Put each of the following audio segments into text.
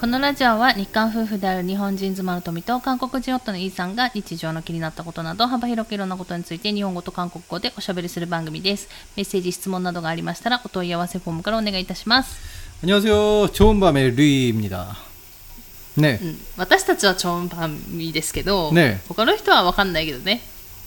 このラジオは日韓夫婦である日本人妻の富と韓国人夫のイーさんが日常の気になったことなど幅広くいろんなことについて日本語と韓国語でおしゃべりする番組です。メッセージ、質問などがありましたらお問い合わせフォームからお願いいたします。 안녕하세요. 좋은 밤의 루이입니다. 네. うん、私たちは超パンですけど、ね他の人はわかんないけどね。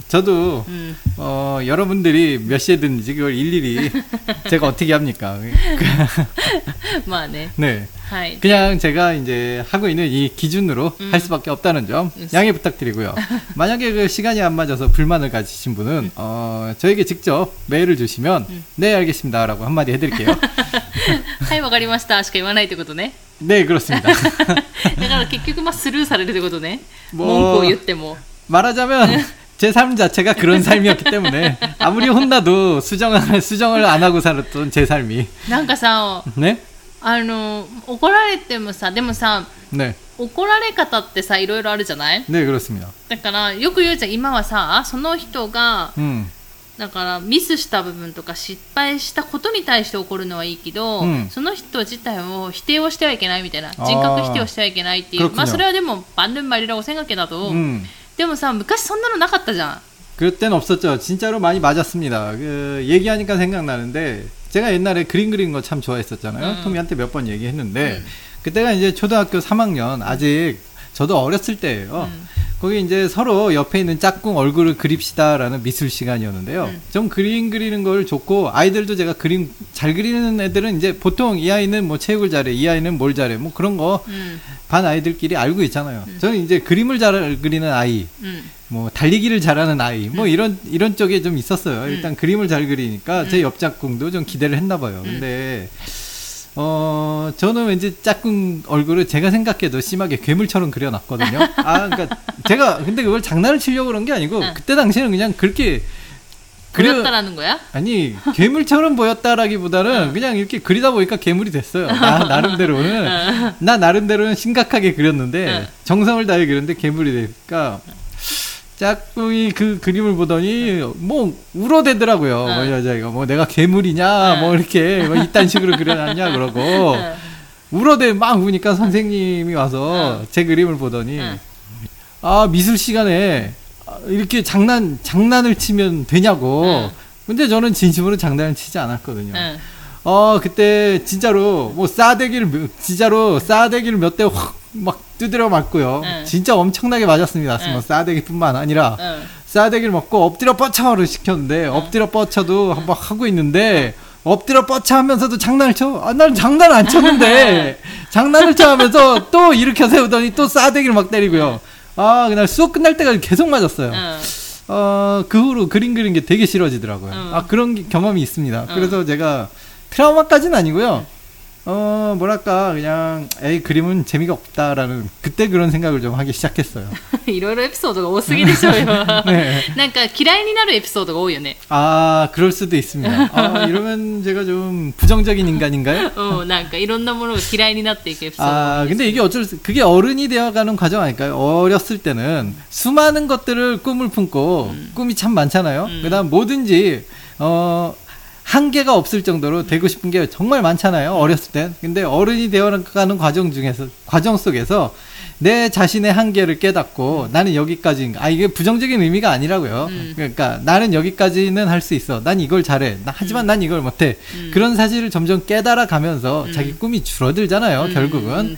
저도 うん。 어, 여러분들이 몇 시에 듣는지 그걸 일일이 제가 어떻게 합니까? まあね。 네. はい。 그냥 제가 이제 하고 있는 이 기준으로 음. 할 수밖에 없다는 점 음. 양해 부탁드리고요. 만약에 그 시간이 안 맞아서 불만을 가지신 분은 어, 저에게 직접 메일을 주시면 음. 네 알겠습니다라고 한마디 해드릴게요. はい、わかりましたしか言わないってことね。 네 그렇습니다. だから結局まあスルーされるってことね。もう文句を言っても。 말하자면 제 삶 자체가 그런 삶이었기 때문에 아무리 혼나도 수정을 수정을 안 하고 살았던 제 삶이 なんかさ、 네 あの、怒られてもさ、でもさ、 네, 怒られ方ってさ、いろいろあるじゃない 네 그렇습니다. だから、よく言うじゃん、今はさ、その人が、 음, だから、ミスした部分とか失敗したことに対して怒るのはいいけど、うんその人自体を否定をしてはいけないみたいな、ー人格否定をしてはいけないっていう、 그렇군요 まあ、それはでも、バンドゥンマリラゴ생각해놔도、 음. でもさ、昔そんなのなかったじゃん。 그럴 땐 없었죠. 진짜로 많이 맞았습니다. 그 얘기하니까 생각나는데 제가 옛날에 그림 그리는 거 참 좋아했었잖아요. 음. 토미한테 몇 번 얘기했는데 그때가 이제 초등학교 3학년 아직 저도 어렸을 때예요. 음. 거기 이제 서로 옆에 있는 짝꿍 얼굴을 그립시다라는 미술 시간이었는데요. 음. 좀 그림 그리는 걸 좋고 아이들도 제가 그림 잘 그리는 애들은 이제 보통 이 아이는 뭐 체육을 잘해, 이 아이는 뭘 잘해, 뭐 그런 거반 음. 아이들끼리 알고 있잖아요. 음. 저는 이제 그림을 잘 그리는 아이, 음. 뭐 달리기를 잘하는 아이, 뭐 음. 이런 이런 쪽에 좀 있었어요. 일단 그림을 잘 그리니까 제 옆 짝꿍도 좀 기대를 했나 봐요. 근데 어, 저는 왠지 짝꿍 얼굴을 제가 생각해도 심하게 괴물처럼 그려놨거든요. 아, 그니까, 제가 근데 그걸 장난을 치려고 그런 게 아니고 응. 그때 당시에는 그냥 그렇게 그렸다라는 거야? 아니 괴물처럼 보였다라기보다는 어. 그냥 이렇게 그리다 보니까 괴물이 됐어요. 나 나름대로는 어. 나 나름대로는 심각하게 그렸는데 어. 정성을 다해 그렸는데 괴물이 되니까 짝꿍이 그 그림을 보더니 뭐 울어대더라고요. 네. 뭐 여자애가 뭐 내가 괴물이냐? 네. 뭐 이렇게 뭐 이딴 식으로 그려놨냐? 그러고 네. 울어대 막 우니까 선생님이 와서 네. 제 그림을 보더니 아 미술 시간에 이렇게 장난 장난을 치면 되냐고. 근데 저는 진심으로 장난을 치지 않았거든요. 어 그때 진짜로 뭐 싸대기를 진짜로 싸대기를 몇 대 확 막 두드려 맞고요. 네. 진짜 엄청나게 맞았습니다. 뭐 네. 뭐 싸대기뿐만 아니라 네. 싸대기를 먹고 엎드려 뻗쳐를 시켰는데 네. 엎드려 뻗쳐도 네. 한번 하고 있는데 네. 엎드려 뻗쳐 하면서도 장난을 쳐. 아, 나는 장난 안 쳤는데 장난을 쳐 하면서 또 일으켜 세우더니 또 싸대기를 막 때리고요. 아 그날 수업 끝날 때까지 계속 맞았어요. 어, 그 후로 그림 그리는 게 되게 싫어지더라고요. 음. 아 그런 경험이 있습니다. 음. 그래서 제가 트라우마까지는 아니고요. 어 뭐랄까 그냥 에이 그림은 재미가 없다라는 그때 그런 생각을 좀 하기 시작했어요. 이런 에피소드가 오스기 되셔요. 네. 뭔가 嫌いになる 그러니까 에피소드가 오요네. 아 그럴 수도 있습니다. 아, 이러면 제가 좀 부정적인 인간인가요? 어, 뭔가 그러니까 이런 나무로 기라이になっていく 에피소드. 아 근데 이게 어쩔 수 그게 어른이 되어가는 과정 아닐까요? 어렸을 때는 수많은 것들을 꿈을 품고 음. 꿈이 참 많잖아요. 음. 그다음 뭐든지 어 한계가 없을 정도로 되고 싶은 게 정말 많잖아요. 어렸을 땐. 근데 어른이 되어가는 과정 중에서, 과정 속에서 내 자신의 한계를 깨닫고 나는 여기까지인 아, 이게 부정적인 의미가 아니라고요. 음. 그러니까 나는 여기까지는 할 수 있어. 난 이걸 잘해. 나, 하지만 음. 난 이걸 못해. 음. 그런 사실을 점점 깨달아 가면서 음. 자기 꿈이 줄어들잖아요. 음, 결국은.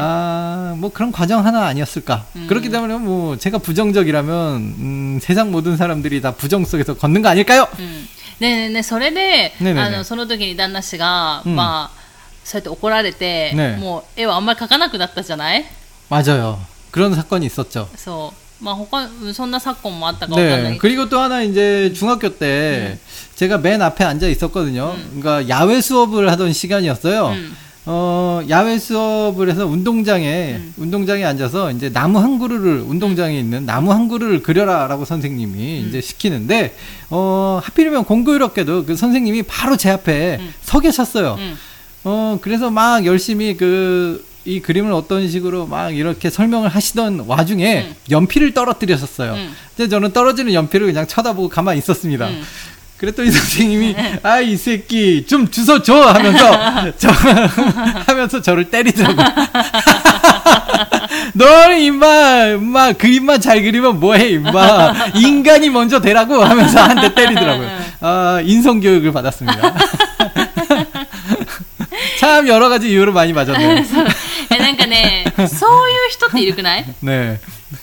아, 뭐 그런 과정 하나 아니었을까. 음. 그렇기 때문에 뭐 제가 부정적이라면, 음, 세상 모든 사람들이 다 부정 속에서 걷는 거 아닐까요? うんねえねえねえそれで、ねえねえねえあのその時に旦那氏が、うんまあ、そうやって怒られて、ねえもう絵はあんまり描かなくなったじゃない 맞아요. 그런 사건이 있었죠. そう。まあ他、うんそんな昨今もあったかわかんない 네. けど。 그리고 또 하나 이제 중학교 때 제가 맨 앞에 앉아 있었거든요. 그러니까 야외 수업을 하던 시간이었어요. うん。 어, 야외 수업을 해서 운동장에, 운동장에 앉아서 이제 나무 한 그루를, 운동장에 있는 나무 한 그루를 그려라라고 선생님이 이제 시키는데, 어, 하필이면 공교롭게도 그 선생님이 바로 제 앞에 음. 서 계셨어요. うん。 어, 그래서 막 열심히 그, 이 그림을 어떤 식으로 막 이렇게 설명을 하시던 와중에 음. 연필을 떨어뜨렸었어요. 음. 근데 저는 떨어지는 연필을 그냥 쳐다보고 가만히 있었습니다. うん 그랬더니 선생님이 아 이 새끼 좀 주소 줘 하면서 저 하면서 저를 때리더라고. 너는 임마 임마 그림만 잘 그리면 뭐해 임마 인간이 먼저 되라고 하면서 한 대 때리더라고요. 아 인성 교육을 받았습니다. 참 여러 가지 이유로 많이 맞았네요. えなんかねそういう人っているくない 네.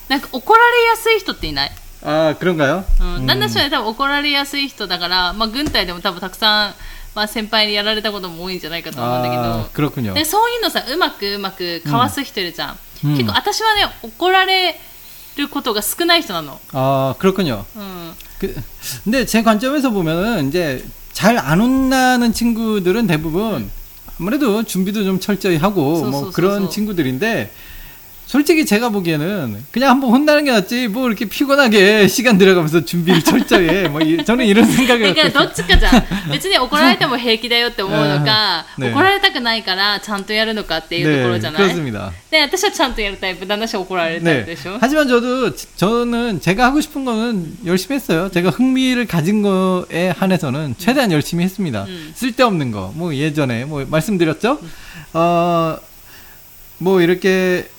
なんか怒られやすい人っていない 아 그런가요? うん、旦那氏はね多分怒られやすい人だから、まあ、軍隊でも多分たくさん、まあ、先輩にやられたことも多いんじゃないかと思うんだけ 아 ど 그렇군요. でそういうのさうまくうまくかわす人いるじゃん、うん結構私はね怒られることが少ない人なの、 아 그렇군요. うん、 그, 근데 제 관점에서 보면은 이제 잘 안 혼나는 친구들은 대부분 아무래도 준비도 좀 철저히 하고 소, 뭐 소, 소, 그런 소. 친구들인데 솔직히 제가 보기에는 그냥 한번 혼나는 게 낫지 뭐 이렇게 피곤하게 시간 들어가면서 준비를 철저히 해. 뭐 이- 저는 이런 だ 생각을 からど 갖고 っちかじゃん別に怒られても平気だよって思うのか、うんね怒られたくないからちゃんとやるのかっていうところじゃない、 그렇습니다. で私はちゃんとやるタイプ旦那氏は怒られるタイプ 네. でしょ、 하지만 저도 지- 저는 제가 하고 싶은 거는 열심히 했어요. 제가 흥미를 가진 거에 한해서는 최대한 열심히 했습니다. 음. 쓸데없는 거, 뭐 예전에 뭐 말씀드렸죠. 어, 뭐 이렇게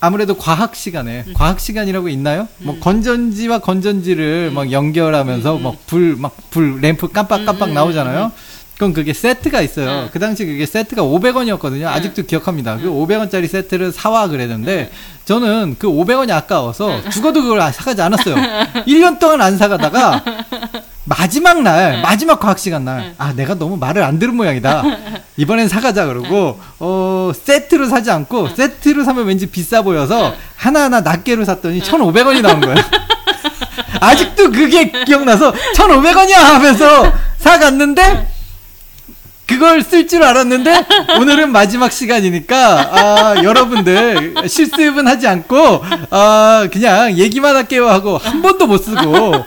아무래도 과학 시간에 과학 시간이라고 있나요? 뭐 건전지와 건전지를 막 연결하면서 막 불 막불 램프 깜빡깜빡 음, 음, 나오잖아요. 그럼 그게 세트가 있어요. 음. 그 당시 그게 세트가 500원이었거든요. 아직도 기억합니다. 그 500원짜리 세트를 사와 그랬는데 저는 그 500원이 아까워서 죽어도 그걸 안 사가지 않았어요. 1년 동안 안 사가다가 마지막 날, 마지막 과학 시간 날, 아, 내가 너무 말을 안 들은 모양이다. 이번엔 사가자. 그러고, 어, 세트로 사지 않고, 세트로 사면 왠지 비싸 보여서, 하나하나 낱개로 샀더니 1,500원이 나온 거예요. 아직도 그게 기억나서, 1,500원이야! 하면서 사갔는데, 그걸 쓸 줄 알았는데 오늘은 마지막 시간이니까 아, 여러분들 실습은 하지 않고 아, 그냥 얘기만 할게요 하고 한 번도 못 쓰고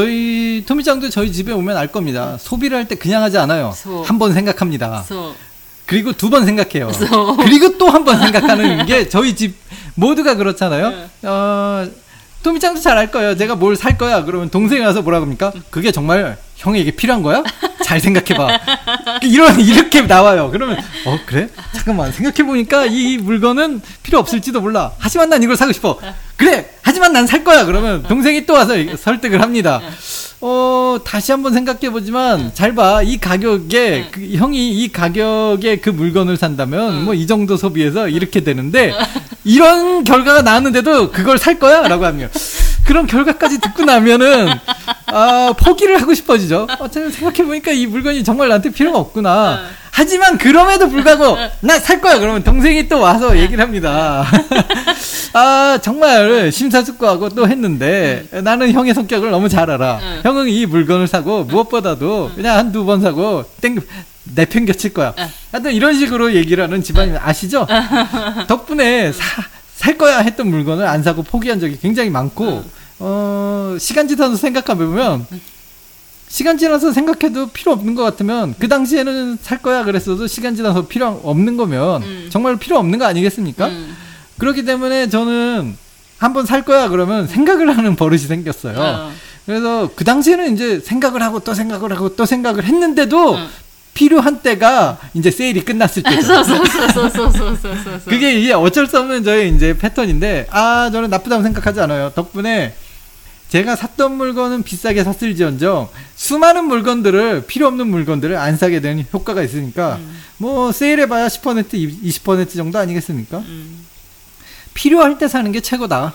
저희 토미짱도 저희 집에 오면 알 겁니다. 소비를 할 때 그냥 하지 않아요. 소. 한번 생각합니다. そう 그리고 두 번 생각해요. 소. 그리고 또 한 번 생각하는 게 저희 집 모두가 그렇잖아요. 네. 어, 토미짱도 잘 알 거예요. 제가 뭘 살 거야. 그러면 동생이 와서 뭐라 그럽니까? 그게 정말 형에게 필요한 거야? 잘 생각해봐. 이런, 이렇게 나와요. 그러면, 어, 그래? 잠깐만, 생각해 보니까 이 물건은 필요 없을지도 몰라. 하지만 난 이걸 사고 싶어. 그래! 하지만 난 살 거야! 그러면 동생이 또 와서 설득을 합니다. 어, 다시 한번 생각해 보지만, 잘 봐. 이 가격에, 그 형이 이 가격에 그 물건을 산다면, 뭐 이 정도 소비해서 이렇게 되는데, 이런 결과가 나왔는데도 그걸 살 거야? 라고 하면, 그런 결과까지 듣고 나면은, 아, 포기를 하고 싶어지죠. 어차피 생각해 보니까 이 물건이 정말 나한테 필요가 없구나. 하지만 그럼에도 불구하고, 나 살 거야! 그러면 동생이 또 와서 얘기를 합니다. 아, 정말 심사숙고하고 또 했는데, 나는 형의 성격을 너무 잘 알아. 응. 형은 이 물건을 사고, 무엇보다도 그냥 한두 번 사고, 땡, 내팽겨칠 거야. 응. 하여튼 이런 식으로 얘기를 하는 집안이 아시죠? 덕분에 사, 살 거야 했던 물건을 안 사고 포기한 적이 굉장히 많고 음. 어 시간 지나서 생각해 보면 음. 시간 지나서 생각해도 필요 없는 것 같으면 그 당시에는 살 거야 그랬어도 시간 지나서 필요 없는 거면 음. 정말 필요 없는 거 아니겠습니까? 음. 그렇기 때문에 저는 한번 살 거야 그러면 음. 생각을 하는 버릇이 생겼어요. 어. 그래서 그 당시에는 이제 생각을 하고 또 생각을 하고 또 생각을 했는데도 어. 필요한 때가 이제 세일이 끝났을 때죠. 그게 이게 어쩔 수 없는 저의 이제 패턴인데 아 저는 나쁘다고 생각하지 않아요. 덕분에 제가 샀던 물건은 비싸게 샀을지언정 수많은 물건들을 필요 없는 물건들을 안 사게 되는 효과가 있으니까 음. 뭐 세일해봐야 10% 20% 정도 아니겠습니까? 음. 필요할 때 사는 게 최고다.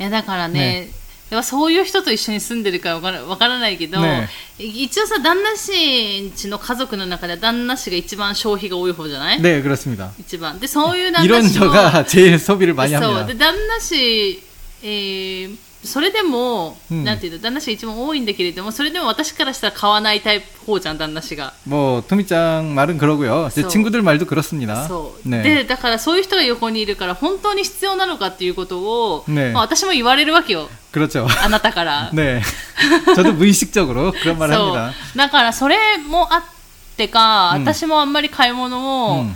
예, 그러네. やっぱそういう人と一緒に住んでるからわからわからないけど、ね一応さ旦那氏んちの家族の中で旦那氏が一番消費が多い方じゃない、 네, 그렇습니다. 一番でそういう旦 이런 那氏も 저가 제일 소비를 많이 そう 합니다. で旦那氏、えー それでも、うんなんていうの旦那氏が一番多いんだけれどもそれでも私からしたら買わないタイプ方じゃん旦那氏が 뭐 토미짱 말은 그러고요. 제 소. 친구들 말도 그렇습니다. そう、 네. でだからそういう人が横にいるから本当に必要なのかっていうことを、ねまあ、私も言われるわけよ 그렇죠. あなたから、 네. 저도 무의식적으로 그런 말 そう 합니다. だからそれもあってか、うん私もあんまり買い物をうん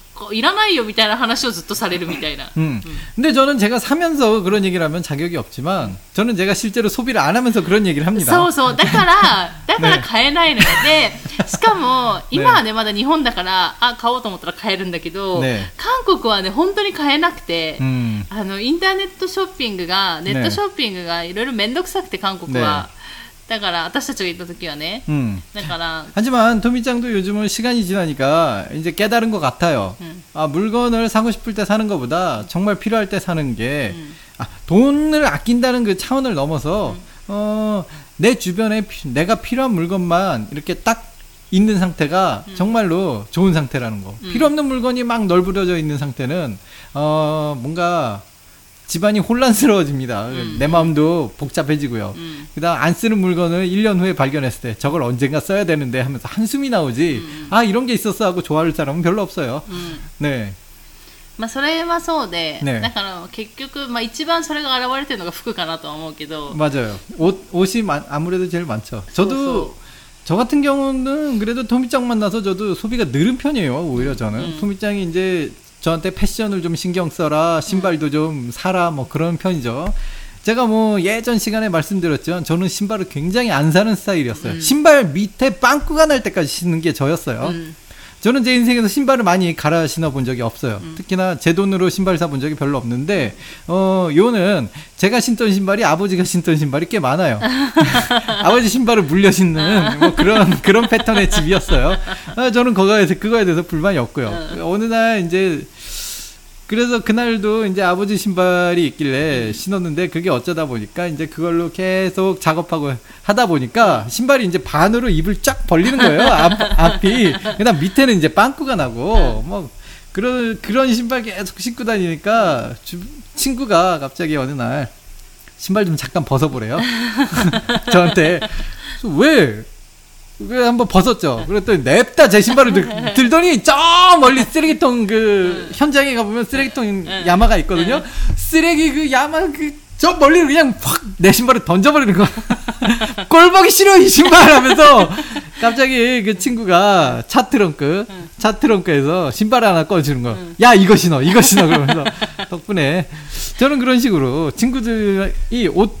こういらないよみたいな話をずっとされるみたいな。 음. 근데 저는 제가 사면서 그런 얘기를 하면 자격이 없지만 저는 제가 실제로 소비를 안 하면서 그런 얘기를 합니다. そうそう。だから、だからね買えないのよ。で、しかも、今はね、まだ日本だから、あ、買おうと思ったら買えるんだけど、ね韓国はね、本当に買えなくて、 음. あの、インターネットショッピングが、ネットショッピングがいろいろめんどくさくて、韓国は。 だから、私たちが行った時はね。 음. だから、 하지만 토미짱도 요즘은 시간이 지나니까 이제 깨달은 것 같아요. 음. 아, 물건을 사고 싶을 때 사는 것보다 정말 필요할 때 사는 게 음. 아, 돈을 아낀다는 그 차원을 넘어서 어, 내 주변에 피- 내가 필요한 물건만 이렇게 딱 있는 상태가 정말로 좋은 상태라는 거. 필요 없는 물건이 막 널브러져 있는 상태는 어, 뭔가 집안이 혼란스러워집니다. 음. 내 마음도 복잡해지고요. 음. 그다음 안 쓰는 물건을 1년 후에 발견했을 때 저걸 언젠가 써야 되는데 하면서 한숨이 나오지. 음. 아 이런 게 있었어 하고 좋아할 사람은 별로 없어요. うん。 네. まあ、それはそうで、ねだから結局、まあ、一番それが現れてるのが服かなとは思うけど、 맞아요. 옷 옷이 마- 아무래도 제일 많죠. 저도 소, 저 같은 경우는 그래도 토미짱 만나서 저도 소비가 늘은 편이에요. 오히려 저는 음. 토미짱이 이제 저한테 패션을 좀 신경 써라, 신발도 좀 사라, 뭐 그런 편이죠. 제가 뭐 예전 시간에 말씀드렸죠. 저는 신발을 굉장히 안 사는 스타일이었어요. 음. 신발 밑에 빵꾸가 날 때까지 신는 게 저였어요. うん。 저는 제 인생에서 신발을 많이 갈아 신어 본 적이 없어요. 음. 특히나 제 돈으로 신발 사본 적이 별로 없는데, 어, 요는 제가 신던 신발이 아버지가 신던 신발이 꽤 많아요. 아버지 신발을 물려 신는 뭐 그런, 그런 패턴의 집이었어요. 아, 저는 그거에, 대해서- 그거에 대해서 불만이 없고요. 어느 날 이제, 그래서 그날도 이제 아버지 신발이 있길래 신었는데 그게 어쩌다 보니까 이제 그걸로 계속 작업하고 하다 보니까 신발이 이제 반으로 입을 쫙 벌리는 거예요. 앞, 앞이. 그다음 밑에는 이제 빵꾸가 나고 뭐 그런 그런 신발 계속 신고 다니니까 주- 친구가 갑자기 어느 날 신발 좀 잠깐 벗어보래요. 저한테 왜? 왜 한번 벗었죠. 그랬더니 냅다 제 신발을 들, 들더니 저 멀리 쓰레기통 그 현장에 가보면 쓰레기통 야마가 있거든요. 쓰레기 그 야마 그 저 멀리 그냥 확 내 신발을 던져버리는 거야. 꼴 보기 싫어 이 신발 하면서 갑자기 그 친구가 차 트렁크 차 트렁크에서 신발 하나 꺼주는 거야. 야 이거 신어 이거 신어 그러면서 덕분에 저는 그런 식으로 친구들이 옷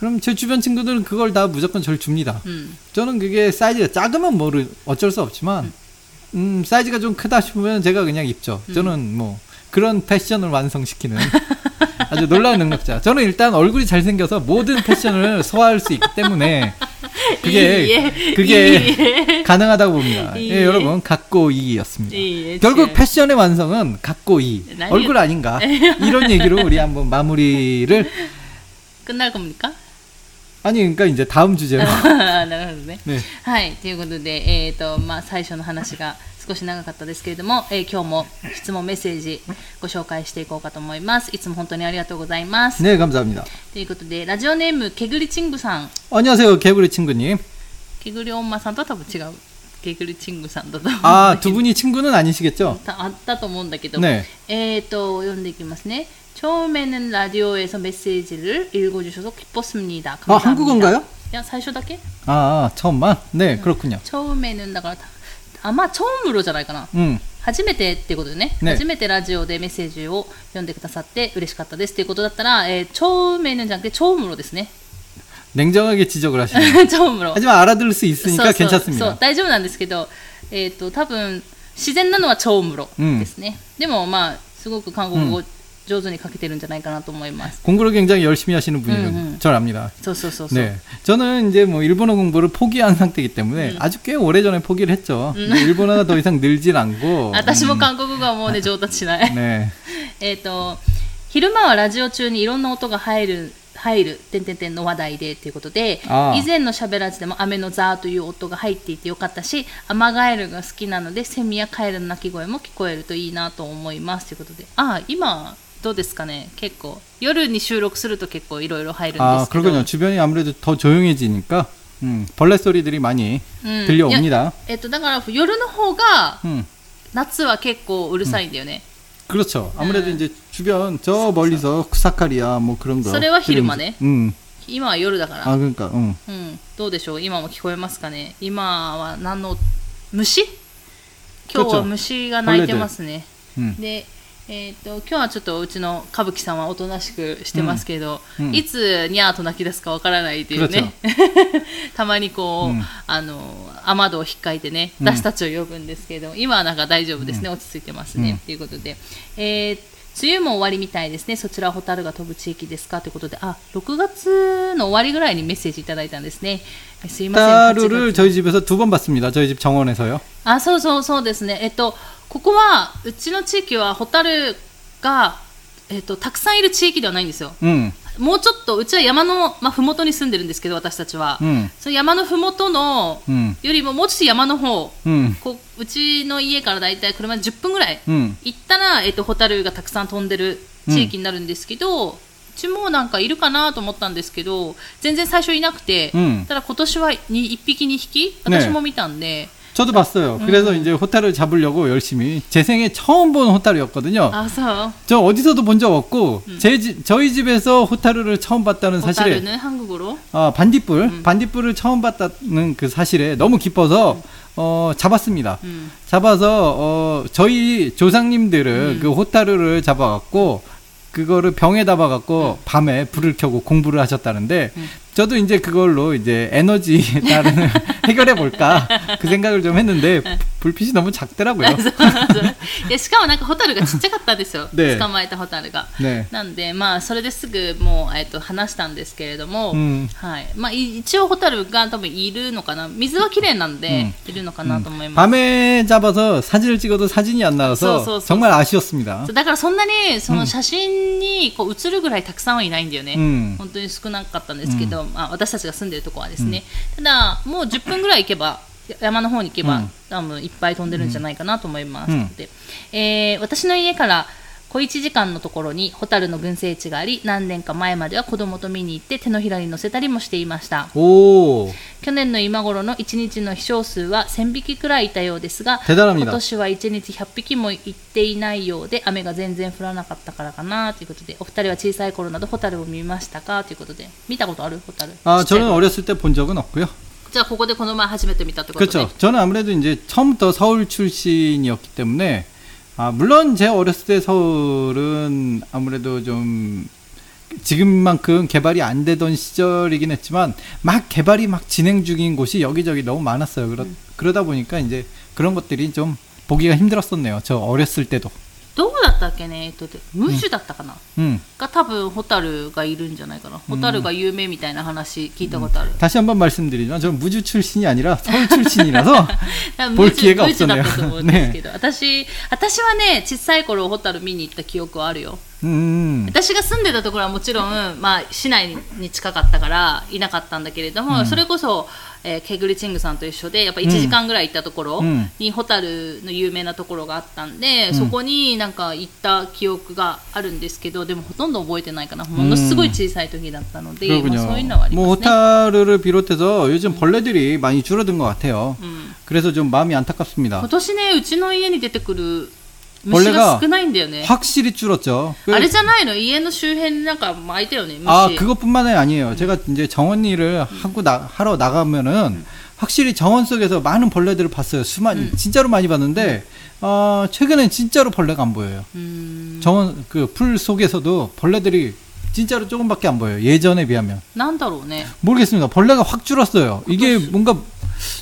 그럼 제 주변 친구들은 그걸 다 무조건 절 줍니다. うん、 저는 그게 사이즈가 작으면 뭐 어쩔 수 없지만 음 사이즈가 좀 크다 싶으면 제가 그냥 입죠. 저는 뭐 그런 패션을 완성시키는 아주 놀라운 능력자. 저는 일단 얼굴이 잘생겨서 모든 패션을 소화할 수 있기 때문에 그게 이해, 그게 이해. 가능하다고 봅니다. 예, 이해. 여러분 각고이였습니다. 이해, 결국 제- 패션의 완성은 각고이 난리- 얼굴 아닌가 이런 얘기로 우리 한번 마무리를 끝날 겁니까? 아니 그러니까 이제 다음 주제로 なるほどね。 네. はい、ということで、えーとまあ、最初の話が少し長かったですけれども、えー今日も質問、メッセージご紹介していこうかと思います。いつも本当にありがとうございます。 네 감사합니다. ということで、ラジオネーム、けぐりちんぐさん、 안녕하세요 개구리 친구님. けぐりおんまさんとは多分違う、けぐりちんぐさんだと思うんだ 아 け 두 ど 분이 친구는 아니시겠죠? たあったと思うんだけど、 네. えーと、読んでいきますね。 처음에는 라디오에서 메시지를 읽어주셔서 기뻤습니다. 아, 감사합니다. 한국어인가요? 야, 最初だけ 아 처음만? 네 그렇군요. 처음에는 だからた あまあ超ムロじゃないかな 음. 初めてってことでねね初めてラジオでメッセージを読んでくださって嬉しかったですっていうことだったら、えー、超メヌじゃなくて超ムロですね 냉정하게 지적을 하시네요. 超ムロ 하지만 알아들을 수 있으니까 そうそう 괜찮습니다. そう大丈夫なんですけど、えっと多分自然なのは超ムロですね、でもまあすごく韓国語上手 に書けてるんじゃないかなと思います、 공부를 굉장히 열심히 하시는 분이건 음, 음. 전 압니다. そうそうそうそう、 네. 저는 이제 뭐 일본어 공부를 포기한 상태이기 때문에 아주 꽤 오래전에 포기를 했죠. 근데 일본어가 더 이상 늘진 않고. 私も 음, 韓国語はもうね上達しない、 네. えっと昼間はラジオ中にいろんな音が入る入る点々点の話題でということでああ以前のしゃべらずでも雨のザーという音が入っていてよかったしアマガエルが好きなのでセミやカエルの鳴き声も聞こえるといいなと思いますということでああ今 どうですかね結構夜に収録すると結構いろいろ入るんで 아, すけど 그렇군요. 주변이 아무래도 더 조용해지니까 음, 벌레 소리들이 많이 うん 들려옵니다. えっと、だから夜の方が 음. 夏は結構うるさいんだよね、 그렇죠. 아무래도 음. 이제 주변 저 멀리서 쿠사카리아 뭐 그런 거. それは昼間 들으면서- ね 음. 今は夜だから 아 그러니까 음. うん、どうでしょう今も聞こえますかね今は何の虫今日は虫が鳴いてますね、 음. で、 えー、と今日はちょっとうちの歌舞伎さんはおとなしくしてますけど、うんうんいつニャーと泣き出すかわからないというねたまにこう、うんあの雨戸を引っかいてねうん私たちを呼ぶんですけど、今はなんか大丈夫ですね、落ち着いてますね、うんということで、えー梅雨も終わりみたいですね。そちらはホタルが飛ぶ地域ですかということで、あ、6月の終わりぐらいにメッセージいただいたんですね。えすいません。8 따루를 月 저희 집에서 두 번 봤습니다. 저희 집 정원에서요. あ、そうそうそうですね。えっと、 ここはうちの地域はホタルが、えーと、たくさんいる地域ではないんですよ、うん、もうちょっとうちは山の、まあ、麓に住んでるんですけど私たちは、うん、その山の麓の、よりももうちょっと山の方、うん、こううちの家からだいたい車で10分ぐらい行ったら、えーと、ホタルがたくさん飛んでる地域になるんですけど、うちもなんかいるかなと思ったんですけど全然最初いなくて、うん、ただ今年は1匹2匹私も見たんで、ね、 저도 봤어요. 그래서 음. 이제 호타를 잡으려고 열심히 제 생에 처음 본 호타루였거든요. 아서. 저 어디서도 본 적 없고 음. 제 집, 저희 집에서 호타루를 처음 봤다는 사실에 호타루는 한국어로 아, 반딧불, 음. 반딧불을 처음 봤다는 그 사실에 너무 기뻐서 어, 잡았습니다. 잡아서 어, 저희 조상님들은 그 호타루를 잡아갖고 그거를 병에 담아갖고 밤에 불을 켜고 공부를 하셨다는데 음. 저도 이제 그걸로 이제 에너지에 따른 해결해 볼까 그 생각을 좀 했는데 불빛이 너무 작더라고요. そうそういやしかもなんかホタルがちっちゃかったんですよ、ね捕まえたホタルが。 네. なんで、まあ、それですぐもう、えっと、話したんですけれども、うんはいまあ、い一応ホタルが多分いるのかな水は綺麗なんで、いるのかなと思います。 밤에 잡아서 사진을 찍어도 사진이 안 나와서 쏘, 쏘, 쏘, 정말 아쉬웠습니다. そうだからそんなにその写真にこう写るぐらいたくさんはいないんだよね、うん本当に少なかったんですけど、 まあ、私たちが住んでるとこはですね、ただもう10分ぐらい行けばや山の方に行けば、うん。多分いっぱい飛んでるんじゃないかなと思います、うん。でえー私の家から小1時間のところにホタルの群生地があり何年か前までは子供と見に行って手のひらに乗せたりもしていました 오 去年の今頃の1日の飛翔数は1000匹くらいいたようですが 대단합니다. 今年は1日100匹も行っていないようで雨が全然降らなかったからかなということでお二人は小さい頃などホタルを見ましたかということで見たことあるホタル 아 ちっちゃい 저는 頃 어렸을 때 본 적은 없고요. じゃあここでこの前初めて見たってことで 그렇죠. 저는 아무래도 이제 처음부터 서울 출신이었기 때문에 아, 물론 제 어렸을 때 서울은 아무래도 좀 지금만큼 개발이 안 되던 시절이긴 했지만 막 개발이 막 진행 중인 곳이 여기저기 너무 많았어요. 그러, 그러다 보니까 이제 그런 것들이 좀 보기가 힘들었었네요. 저 어렸을 때도. どうだったっけねえっとでムシュだったかな、 음. が多分ホタルがいるんじゃないかな、ホタルが有名みたいな話聞いたことある、 다시 한번 말씀드리지만 저는 무주 출신이 아니라 서울 출신이라서 多分 볼 ムシ 기회가 ムシだ 없었네요. ったと思うんですけど、私私はね小さい頃ホタル見に行った記憶はあるよ 음. 私が住んでたところはもちろん、まあ、市内に近かったからいなかったんだけれども、それこそ、 えーケグリチングさんと一緒でやっぱ1時間ぐらい行ったところうんに、ホタルの有名なところがあったんで、そこになんか行った記憶があるんですけどでもほとんど覚えてないかなものすごい小さい時だったので、まあ 그렇군요. そういうのはあり 뭐 ますね。 호타루를 비롯해서 요즘 벌레들이 많이 줄어든 것 같아요. うん 그래서 좀 마음이 안타깝습니다. 今年ねうちの家に出てくる 虫が少ないんだよね 확실히 줄었죠. 그- あれじゃないの家の周辺になんか巻いたよね虫 아 그것뿐만이 아니에요. 제가 이제 정원 일을 하고 나, 하러 나가면은 확실히 정원 속에서 많은 벌레들을 봤어요. 수많이 진짜로 많이 봤는데 어, 최근엔 진짜로 벌레가 안 보여요. うーん 정원 그 풀 속에서도 벌레들이 진짜로 조금밖에 안 보여요. 예전에 비하면 なんだろうね 모르겠습니다. 벌레가 확 줄었어요. 이게 뭔가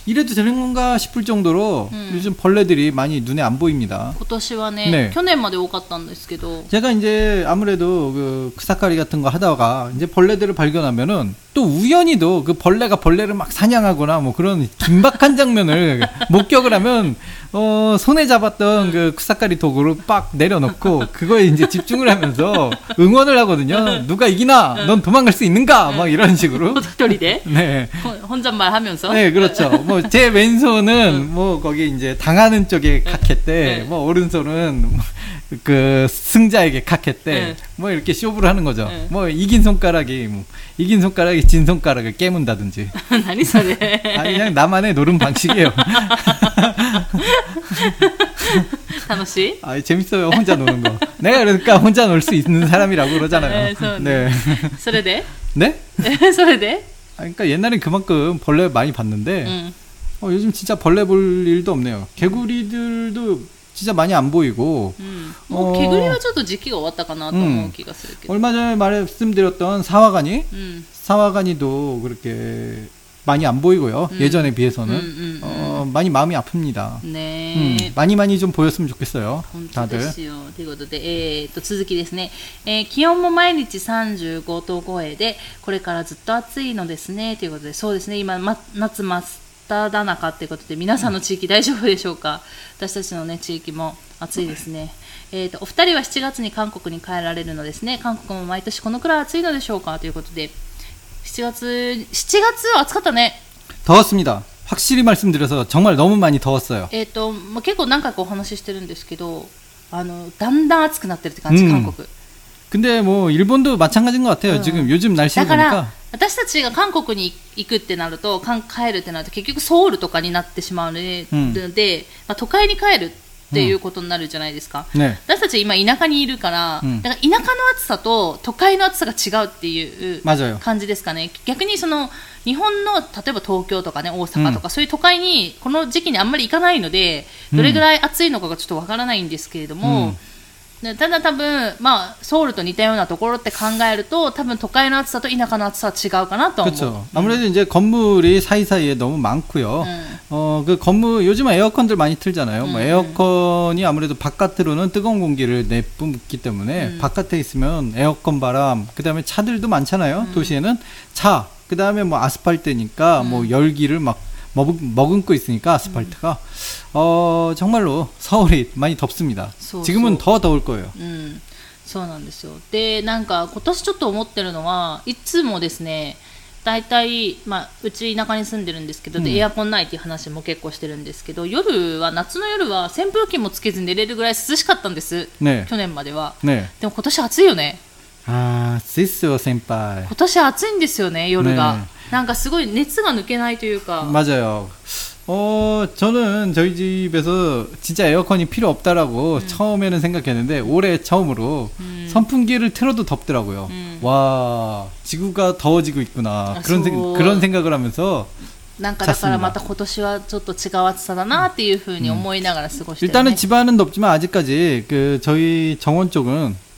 이래도 되는 건가 싶을 정도로 음. 요즘 벌레들이 많이 눈에 안 보입니다. 今年はねね去年まで多かったんですけど 제가 이제 아무래도 그 크사카리 같은 거 하다가 이제 벌레들을 발견하면은 또 우연히도 그 벌레가 벌레를 막 사냥하거나 뭐 그런 긴박한 장면을 목격을 하면 어 손에 잡았던 그 쿠사카리 도구를 빡 내려놓고 그거에 이제 집중을 하면서 응원을 하거든요. 누가 이기나? 넌 도망갈 수 있는가? 막 네. 이런 식으로. 호닥돌이대. 네. 혼잣말 하면서. 네, 그렇죠. 뭐 제 왼손은 뭐 거기 이제 당하는 쪽에 네. 각했대. 네. 뭐 오른손은 뭐 그 승자에게 카했대. 네. 뭐 이렇게 쇼부를 하는 거죠. 에. 뭐 이긴 손가락이 뭐 이긴 손가락이 진 손가락을 깨문다든지. 아니 소리. 아니 그냥 나만의 노름 방식이에요. 단호씨. 아 재밌어요 혼자 노는 거. 내가 그러니까 혼자 놀 수 있는 사람이라고 그러잖아요. 네. 네. 소래대. 네? 소래대. 아, 그러니까 옛날엔 그만큼 벌레 많이 봤는데 음. 어, 요즘 진짜 벌레 볼 일도 없네요. 개구리들도 진짜 많이 안 보이고.うん、もう毛ぐりはちょっと時期が終わったかなと思う気がするけど。 얼마 전에 말씀드렸던 사화관이 うん、 사화관이도 그렇게 많이 안 보이고요. 음. 예전에 비해서는 음, 음, 어, 많이 마음이 아픕니다. 음, ねえ。 많이 많이 좀 보였으면 좋겠어요. 本当で 다들. すよ。ということで、えー、と続きですね、えー気温も毎日35度超えで、これからずっと暑いのですね。ということで、そうですね、今、ま、夏真っ 只中ということで、皆さんの地域大丈夫でしょうか私たちの、ね、地域も暑いですね。えー、とお二人は7月に韓国に帰られるのですね。韓国も毎年このくらい暑いのでしょうかということで、7月、7月は暑かったね。 더웠습니다. 확실히 말씀드려서 정말 너무 많이 더웠어요. えっ、と、まあ、結構何回かお話ししてるんですけど、あの、だんだん暑くなってるって感じ、うん韓国。 근데 뭐 일본도 마찬가지인 것 같아요. 음. 지금 요즘 날씨 だから 보니까 私たちが韓国に行くってなると帰るってなると結局ソウルとかになってしまうので、うん、まあ、都会に帰るっていうことになるじゃないですか、うんね、私たち今田舎にいるから,うん、だから田舎の暑さと都会の暑さが違うっていう感じですかね。逆にその日本の例えば東京とかね大阪とか、そういう都会にこの時期にあんまり行かないのでどれぐらい暑いのかがちょっとわからないんですけれども、うんでただ多分、まあ、ソウルと似たようなところって考えると多分都会の暑さと田舎の暑さは違うかなとは思う。 그렇죠. 아무래도 이제 건물이 사이사이에 너무 많고요. 음. 어, 그 건물 요즘은 에어컨들 많이 틀잖아요. 뭐 음. 에어컨이 아무래도 바깥으로는 뜨거운 공기를 내뿜기 때문에 음. 바깥에 있으면 에어컨 바람, 그다음에 차들도 많잖아요. 도시에는 차, 그다음에 뭐 아스팔트니까 음. 뭐 열기를 막 머금, 머금고 있으니까 아스팔트가 어, 정말로 서울이 많이 덥습니다. 소, 지금은 소. 더 더울 거예요. うん、そうなんですよ。で、なんか今年ちょっと思ってるのは、いつもですね、大体、まあ、うち田舎に住んでるんですけど、でうんエアコンないっていう話も結構してるんですけど、夜は、夏の夜は扇風機もつけずに寝れるぐらい涼しかったんです。 네. 去年までは。 네. でも今年暑いよね。 아, 쓰이스요, 센파이. 今年暑いんですよね、夜が。ね なんかすごい熱が抜けないというか。 맞아요. 어, 저는 저희 집에서 진짜 에어컨이 필요 없다라고 처음에는 생각했는데 올해 처음으로 음. 선풍기를 틀어도 덥더라고요. 음. 와, 지구가 더워지고 있구나. 아, 그런 생, 소- 그런 생각을 하면서 なんかだからまた今年はちょっと違う暑さだなっていうふうに思いながら過ごしてる、ね 일단은 집안은 덥지만 아직까지 그 저희 정원 쪽은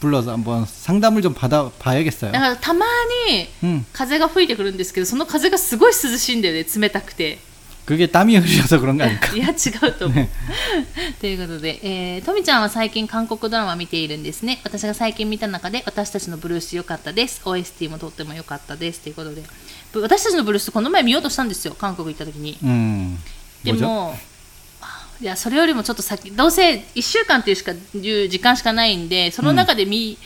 불러서 한번 상담을 좀 받아 봐야겠어요. だからたまに 음, 風が吹いてくるんですけどその風がすごい涼しいんだよね冷たくて 그게 땀이 흘려서 그런 거 아닐까? いや違うと思う。ということで、えー、とみちゃんは最近韓国ドラマ見ているんですね。私が最近見た中で私たちのブルース良かったです。OST もとっても良かったです。ということで、私たちのブルースこの前見ようとしたんですよ。韓国行った時に。 음, で 뭐죠? も、あ いやそれよりもちょっと先どうせ1週間っていうしかいう時間しかないんでその中でみ、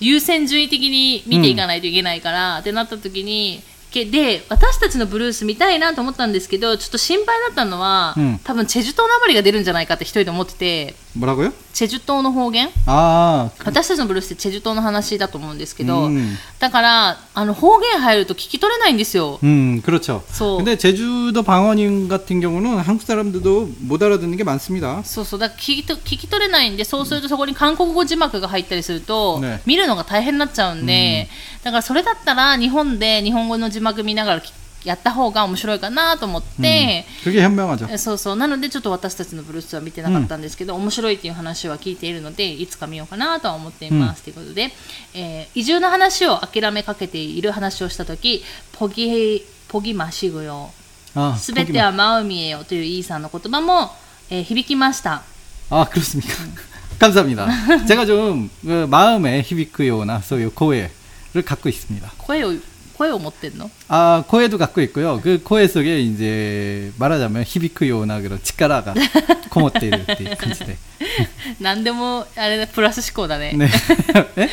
優先順位的に見ていかないといけないから、ってなった時にけで私たちのブルース見たいなと思ったんですけどちょっと心配だったのは、うん。多分チェジュ島なまりが出るんじゃないかって一人で思ってて뭐라고요? チェジュ島の方言 아, 私たちのブルースってチェジュ島の話だと思うんですけど、うんだからあの方言入ると聞き取れないんですよ。 음, 그렇죠. 소. 근데 제주도 방언인 같은 경우는 한국 사람들도 못 알아듣는 게 많습니다. そうそうだから聞きと聞き取れないんでそうするとそこに韓国語字幕が入ったりすると、ね見るのが大変になっちゃうんで、だからそれだったら日本で日本語の字幕見ながらき やった方が面白いかなと思って、 그게 현명하죠. えそうそうなのでちょっと私たちのブルースは見てなかったんですけど、面白いっていう話は聞いているのでいつか見ようかなとは思っています、ということで、えー移住の話を諦めかけている話をした時ポギポギマシグよ 아, すべてはマウミエよというイーさんの言葉も、えー響きました。 아, 그렇습니까? 감사합니다. 제가 좀 그, 마음에 히비크요나 소유 코에를 갖고 있습니다. 声を 声を持ってんの? 아, 코에도 갖고 있고 요. 그 코에んぜ이らじゃ자면 히비크요나그こもっているっていう感じで.何でもあれだプラス思考だね。え？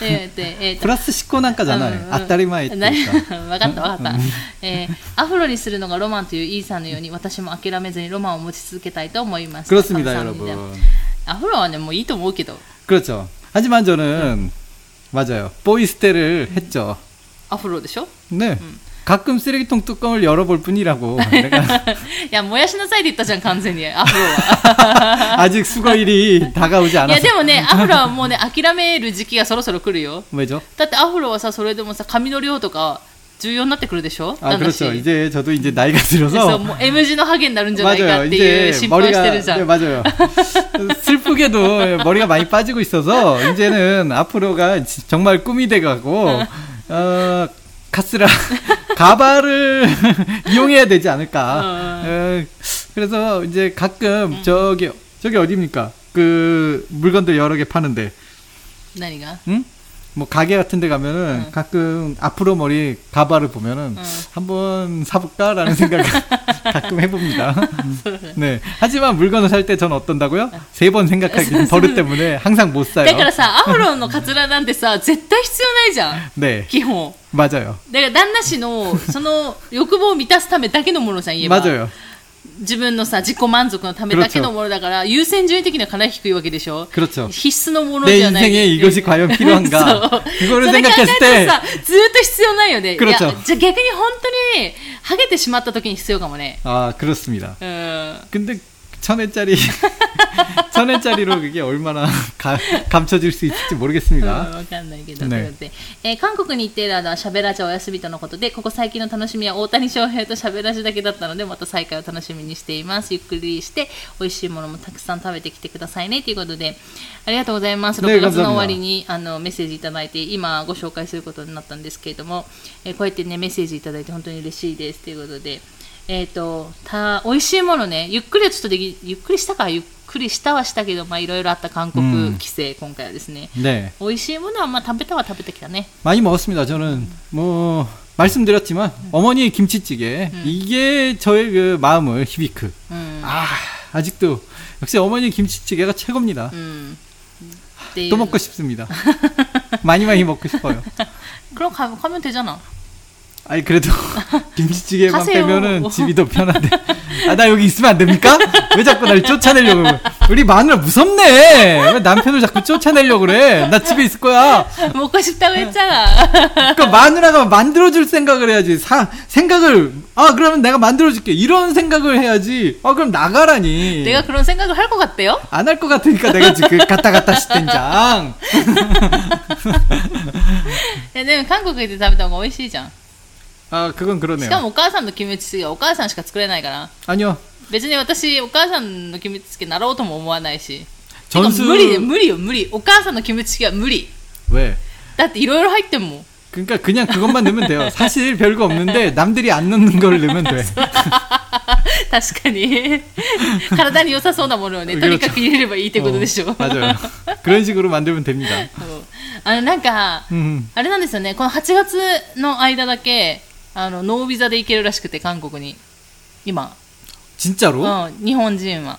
え, 네, 예, 플思考なんかじゃない。当たり前っていうか。かったかった。えー、アフロにするのがロマンというイーさんのように私も諦めずにロマンを持ち続けたいと思います。그렇습니 다, 여러 분. 아프로가 뭐이ア뭐マン.그렇 죠. 하지만 저는 맞아 요. 보이스테를 했 죠. アフロでしょ 네. 가끔 쓰레기통 뚜껑을 열어볼 뿐이라고. 내가 いや燃やしなさいって言ったじゃん完全にアフロは 아직 수거일이 다가오지 いや 않아서. でもねアフロはもうね諦める時期がそろそろ来るよ 왜죠? だってアフロはさそれでもさ髪の量とか重要になってくるでしょ 아 なんだし 그렇죠. 이제 저도 이제 나이가 そう 들어서 もう M 字のハゲになるんじゃないか 맞아요. っていう 이제 心配してる 머리가 じゃん、 네, 맞아요. 슬프게도 머리가 많이 빠지고 있어서 이제는 앞으로가 지- 정말 꿈이 돼가고 어, 카스라 가발을 이용해야 되지 않을까. 어, 그래서 이제 가끔 저기 저기 어디입니까? 그 물건들 여러 개 파는데 何が 응? 뭐 가게 같은 데 가면은 가끔 앞으로 머리 가발을 보면은 한번 사볼까라는 생각을 가끔 해봅니다. 네. 하지만 물건을 살 때 전 어떤다고요? 세 번 생각하기 버릇 때문에 항상 못 だから 사요. さアフロのカツラなんてさ絶対必要ないじゃん 네. 基本 맞아요. だから旦那氏のその欲望を満たすためだけのものじゃん言えば 맞아요. 自分のさ自己満足のためだけのものだから優先順位的にはかなり低いわけでしょ 그렇죠. 必須のもの 내 じゃない 인생에 이것이 과연 そう 필요한가? そ 그거를 れ考え 생각했을 た 때 らさずーっと必要ないよねいや 그렇죠 じゃあ逆に本当にハゲてしまった時に必要かもね 아, 그렇습니다. うん 근데 천엔짜리 천엔짜리로 그게 얼마나 가, 감춰질 수 있을지 うん 모르겠습니다. わかんないけど、ねということでえー韓国に行っている間はしゃべらじお休みとのことでここ最近の楽しみは大谷翔平としゃべらじだけだったのでまた再会を楽しみにしていますゆっくりして美味しいものもたくさん食べてきてくださいねということでありがとうございますね6月の감사합니다終わりにあのメッセージいただいて今ご紹介することになったんですけれども、えーこうやってねメッセージいただいて本当に嬉しいですということで えっ、とた美味しいものねゆっくりはちょっとできゆっくりしたかゆっくりしたはしたけどまあいろいろあった韓国うん規制、今回はですね 네. 美味しいものはまあ食べたは食べてきたね。 많이 먹었습니다. 저는 뭐 말씀드렸지만 어머니의 김치찌개 이게 저의 그 마음을 히비크. うん。 아 아직도 역시 어머니 김치찌개가 최고입니다. うん。っていう 또 먹고 싶습니다. 많이 많이 먹고 싶어요. 그럼 가, 가면 되잖아. 아니 그래도 김치찌개만 빼면은 뭐. 집이 더 편한데. 아 나 여기 있으면 안 됩니까? 왜 자꾸 날 쫓아내려고 그래? 우리 마누라 무섭네. 왜 남편을 자꾸 쫓아내려고 그래? 나 집에 있을 거야. 먹고 싶다고 했잖아. 그러니까 마누라가 만들어줄 생각을 해야지. 사, 생각을 아 그러면 내가 만들어줄게. 이런 생각을 해야지. 아 그럼 나가라니. 내가 그런 생각을 할 것 같대요? 안 할 것 같으니까 내가 지금 그 갔다 갔다 시댄장. 얘는 한국에 대답이 너무 어이시죠. 아 그건 し 그러네요. かもお母さんのキムチチゲはお母さんしか作れないから。 아니요. 別に私、お母さんのキムチチゲなろうとも思わないし。 전수 てか無理で無理よ、無理。お母さんのキムチチゲは無理。 왜? だっていろいろ入ってんもん。 그러니까 그냥 그것만 넣으면 돼요. 사실 별거 없는데 남들이 안 넣는 걸 넣으면 돼. 確かに。体に良さそうなものをね、とにかく入れればいいってことでしょ。 어, 맞아요. 그런 식으로 만들면 됩니다. そうあのなんか、 음. あれなんですよね、この8月の間だけ、 あのノービザで行けるらしくて韓国に。今。ちんちゃろ、うん、日本人は。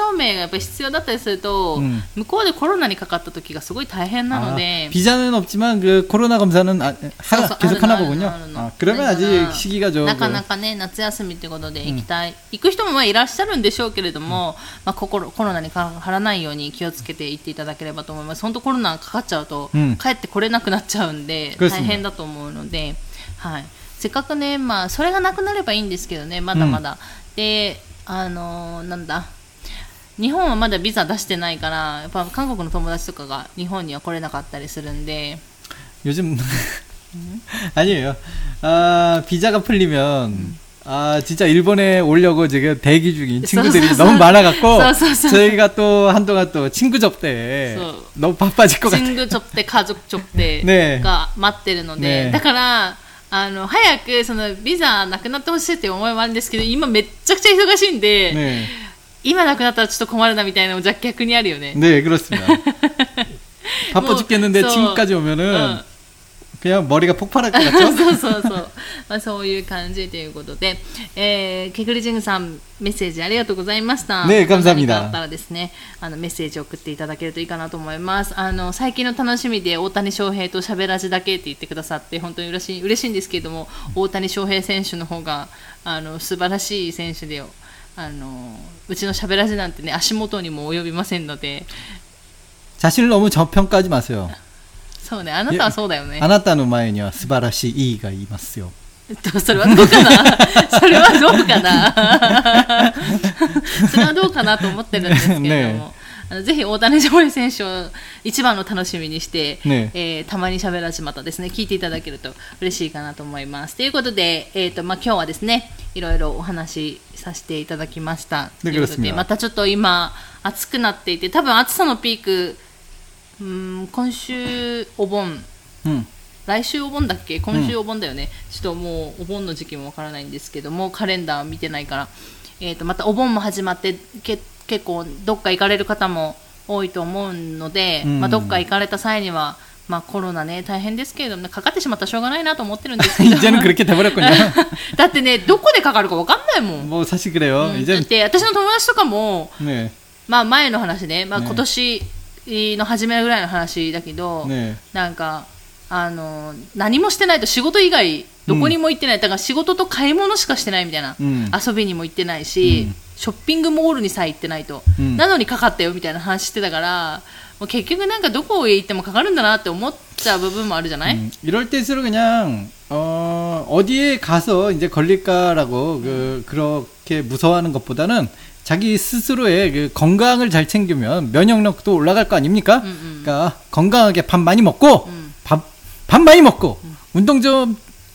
明がやっぱり必要だったりすると、うん向こうでコロナにかかった時がすごい大変なの 아, で、 비자는 없지만 그 코로나 검사는 아, 하,そうそう 계속 あるの 하나 あるの 보군요. あるの 아, 그러면 だから 아직 시기가 좀 なかなかね夏休みということで行きたい、行く人もまあいらっしゃるんでしょうけれども、まあ、心コロナにかからないように気をつけて行っていただければと思います本当コロナかかっちゃうと、うん帰ってこれなくなっちゃうんでそうですね大変だと思うので、はい、せっかくね、まあ、それがなくなればいいんですけどねまだまだ、であのーなんだ 日本はまだビザ出してないからやっぱ韓国の友達とかが日本には来れなかったりするんで 요즘 아니에요. 아 비자가 풀리면 아 진짜 일본에 오려고 지금 대기 중인 친구들이 쏘, 쏘, 너무 쏘. 많아갖고 쏘, 쏘, 쏘. 저희가 또 한동안 또 친구 접대 쏘. 너무 바빠질 것 같아요. 親族ちょって家族ちょってねが待ってるので、ねだからあの早くそのビザなくなってほしいっていう思いもあるんですけど今めっちゃくちゃ忙しいんで、 네, 今なくなったらちょっと困るなみたいなのも若逆にあるよね。 네 그렇습니다. 바빠 뭐, 죽겠는데 쏘. 친구까지 오면은 うん 그냥 머리가 폭발할 것 같죠? そうそうそう、まあ、そういう感じということで、えー、ケクリジングさんメッセージありがとうございました。ねえ감사합니다 何かあったらですねあのメッセージを送っていただけるといいかなと思います。あの最近の楽しみで大谷翔平と喋らじだけって言ってくださって本当に嬉しい嬉しいんですけれども大谷翔平選手の方があの素晴らしい選手であの うちの喋らじなんてね足元にも及びませんので 자신을 너무 저평가하지 마세요. そうねあなたはそうだよね。 아나타노 마에니와 스바라시 이가 이마스요. それはどうかなそれはどうかなそれはどうかなと思ってるんですけれども、ね あのぜひ大谷翔平選手を一番の楽しみにして、ね。えー、たまにしゃべらしまたですね聞いていただけると嬉しいかなと思います。ということで、えーとまあ、今日はですねいろいろお話しさせていただきました。ということでまたちょっと今暑くなっていて多分暑さのピークうん今週お盆。うん。来週お盆だっけ？今週お盆だよね、うん、ちょっともうお盆の時期もわからないんですけどもカレンダー見てないから、えー、とまたお盆も始まって結結構どっか行かれる方も多いと思うので、うん、まあ、どっか行かれた際には、まあ、コロナね大変ですけれども、ね、かかってしまったらしょうがないなと思ってるんですけど。だってねどこでかかるか分かんないもん。もうさしてくれよ、うん、だって私の友達とかも、ね、まあ前の話ね、まあ、今年の初めぐらいの話だけど、ね、なんかあの何もしてないと仕事以外どこにも行ってない、だから仕事と買い物しかしてないみたいな、うん、遊びにも行ってないし、うん。 ショッピングモールにさえ行ってないと、うんなのにかかったよみたいな話してたからもう結局なんかどこへ行ってもかかるんだなって思っちゃう部分もあるじゃない、 음, 이럴 때일수록 그냥 어, 어디에 가서 이제 걸릴까라고 그 그렇게 무서워하는 것보다는 자기 스스로의 그 건강을 잘 챙기면 면역력도 올라갈 거 아닙니까? 음, 음. 그러니까 건강하게 밥 많이 먹고 음. 밥, 밥 많이 먹고 운동 좀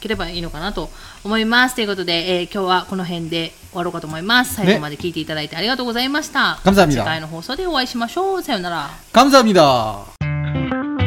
ければいいのかなと思いますということで、えー今日はこの辺で終わろうかと思います最後まで聞いていただいてありがとうございました、 감사합니다 次回の放送でお会いしましょうさようなら 감사합니다.